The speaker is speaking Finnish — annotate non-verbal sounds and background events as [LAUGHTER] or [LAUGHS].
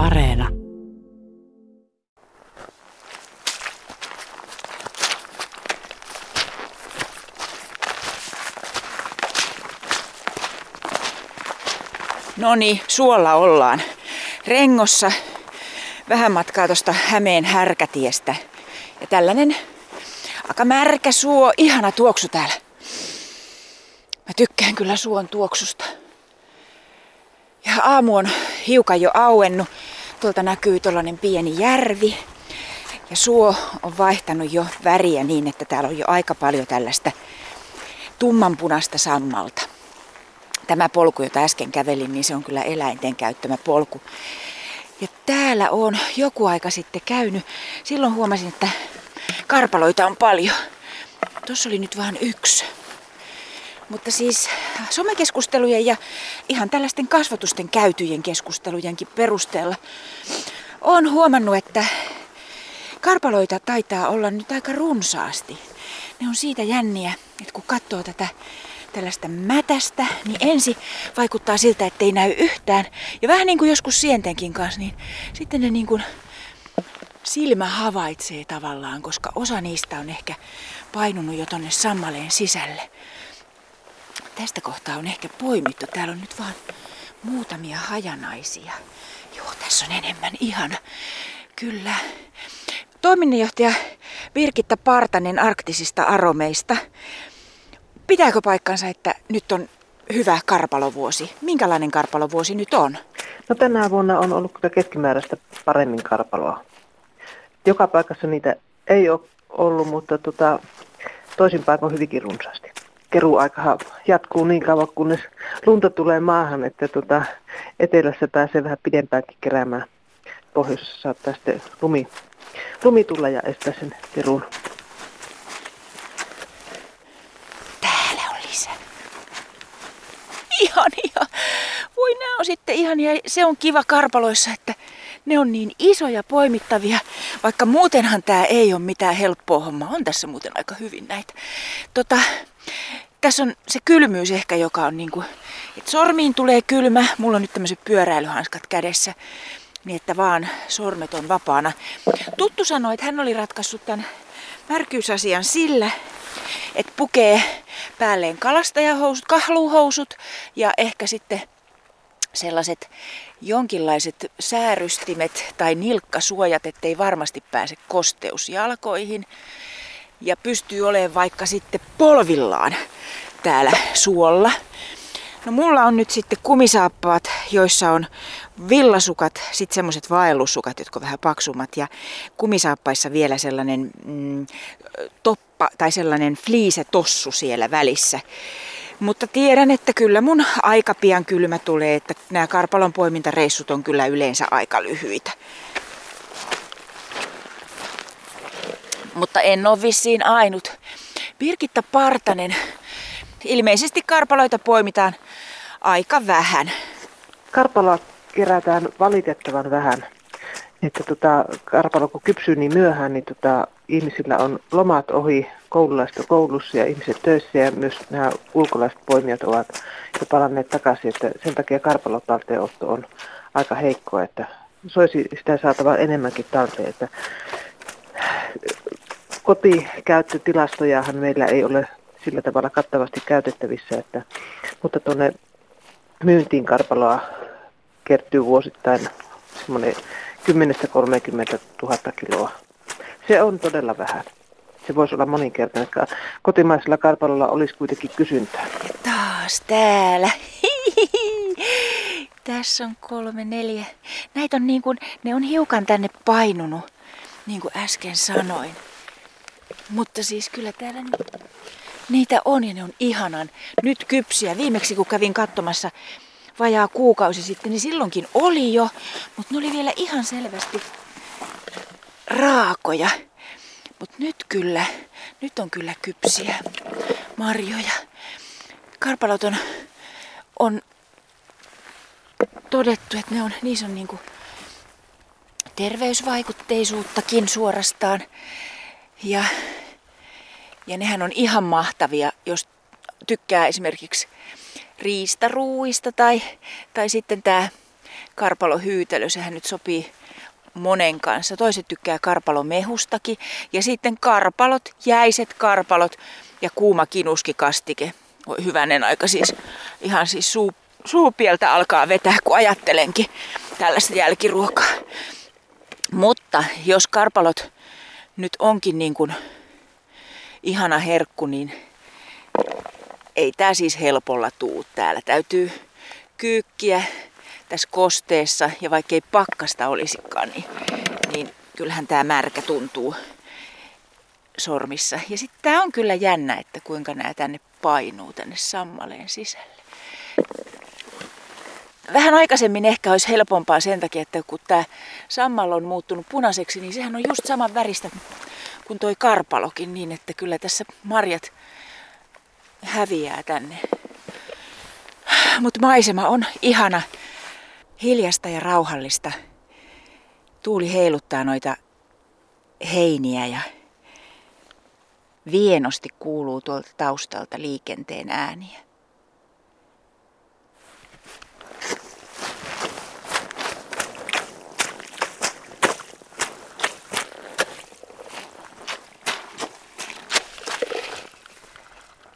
Areena. No niin, suolla ollaan. Rengossa vähän matkaa tuosta Hämeen härkätiestä. Ja tällainen aika märkä suo, ihana tuoksu täällä. Mä tykkään kyllä suon tuoksusta. Ja aamu on hiukan jo auennut. Tuolta näkyy tuollainen pieni järvi. Ja suo on vaihtanut jo väriä niin, että täällä on jo aika paljon tällaista tummanpunasta sammalta. Tämä polku, jota äsken kävelin, niin se on kyllä eläinten käyttämä polku. Ja täällä on joku aika sitten käynyt. Silloin huomasin, että karpaloita on paljon. Tuossa oli nyt vain yksi. Mutta siis somekeskustelujen ja ihan tällaisten kasvatusten käytyjen keskustelujenkin perusteella on huomannut, että karpaloita taitaa olla nyt aika runsaasti. Ne on siitä jänniä, että kun katsoo tätä tällaista mätästä, niin ensi vaikuttaa siltä, että ei näy yhtään. Ja vähän niin kuin joskus sientenkin kanssa, niin sitten ne niin kuin silmä havaitsee tavallaan, koska osa niistä on ehkä painunut jo tonne sammaleen sisälle. Tästä kohtaa on ehkä poimittu. Täällä on nyt vaan muutamia hajanaisia. Joo, tässä on enemmän. Ihana. Kyllä. Toiminnanjohtaja Virkitta Partanen arktisista aromeista. Pitääkö paikkansa, että nyt on hyvä karpalovuosi? Minkälainen karpalovuosi nyt on? No tänä vuonna on ollut kyllä keskimääräistä paremmin karpaloa. Joka paikassa niitä ei ole ollut, mutta tota, toisin paikoin hyvinkin runsaasti. Keruaika jatkuu niin kauan, kunnes lunta tulee maahan, että tota, etelässä pääsee vähän pidempäänkin keräämään. Pohjoisessa saattaa sitten lumi, lumi tulla ja estää sen keruun. Täällä on lisää. Ihania. Voi nämä on sitten ihania. Se on kiva karpaloissa, että ne on niin isoja poimittavia, vaikka muutenhan tämä ei ole mitään helppoa hommaa. On tässä muuten aika hyvin näitä. Tota, tässä on se kylmyys ehkä, joka on niinku, että sormiin tulee kylmä. Mulla on nyt tämmöiset pyöräilyhanskat kädessä, niin että vaan sormet on vapaana. Tuttu sanoi, että hän oli ratkaissut tämän märkyysasian sillä, että pukee päälleen kalastajahousut, kahluhousut ja ehkä sitten sellaiset jonkinlaiset säärystimet tai nilkkasuojat, ettei varmasti pääse kosteus jalkoihin. Ja pystyy olemaan vaikka sitten polvillaan täällä suolla. No mulla on nyt sitten kumisaappaat, joissa on villasukat, sitten semmoiset vaellussukat, jotka on vähän paksummat ja kumisaappaissa vielä sellainen mm, toppa tai sellainen fliise-tossu siellä välissä. Mutta tiedän, että kyllä mun aika pian kylmä tulee, että nämä karpalon poimintareissut on kyllä yleensä aika lyhyitä. Mutta en ole vissiin ainut. Birgitta Partanen. Ilmeisesti karpaloita poimitaan aika vähän. Karpaloa kerätään valitettavan vähän. Että tota, karpalo kun kypsyy niin myöhään, niin tota, ihmisillä on lomat ohi, koululaiset koulussa ja ihmiset töissä ja myös nämä ulkolaiset poimijat ovat jo palanneet takaisin, että sen takia karpalotalteenotto on aika heikkoa, että soisi sitä saatava enemmänkin talteen, että kotikäyttötilastojahan meillä ei ole sillä tavalla kattavasti käytettävissä, että, mutta tuonne myyntiin karpaloa kertyy vuosittain semmoinen 10-30 000 kiloa. Se on todella vähän. Se voisi olla moninkertainen. Kotimaisella karpalolla olisi kuitenkin kysyntää. Taas täällä. [LAUGHS] Tässä on kolme, neljä. Näitä on niin kuin, ne on hiukan tänne painunut, niin kuin äsken sanoin. Mutta siis kyllä täällä niitä on ja ne on ihanan nyt kypsiä. Viimeksi kun kävin katsomassa vajaa kuukausi sitten, niin silloinkin oli jo, mutta ne oli vielä ihan selvästi raakoja. Mutta nyt kyllä, nyt on kyllä kypsiä marjoja. Karpalot on, on todettu, että ne on, niissä on niinku terveysvaikutteisuuttakin suorastaan. Ja, ja nehän on ihan mahtavia, jos tykkää esimerkiksi riistaruuista tai, tai sitten tämä karpalohyytelö, sehän nyt sopii monen kanssa. Toiset tykkää karpalomehustakin ja sitten karpalot, jäiset karpalot ja kuuma kinuskikastike. Hyvänen aika siis, ihan siis suu, suupieltä alkaa vetää, kun ajattelenkin tällaista jälkiruokaa. Mutta jos karpalot nyt onkin niin kuin ihana herkku, niin ei tämä siis helpolla tuu täällä. Täytyy kyykkiä tässä kosteessa ja vaikka ei pakkasta olisikaan, niin, niin kyllähän tämä märkä tuntuu sormissa. Ja sitten tämä on kyllä jännä, että kuinka nämä tänne painuu tänne sammaleen sisälle. Vähän aikaisemmin ehkä olisi helpompaa sen takia, että kun tämä sammal on muuttunut punaiseksi, niin sehän on just saman väristä kuin toi karpalokin, niin että kyllä tässä marjat häviää tänne. Mutta maisema on ihana, hiljasta ja rauhallista. Tuuli heiluttaa noita heiniä ja vienosti kuuluu tuolta taustalta liikenteen ääniä.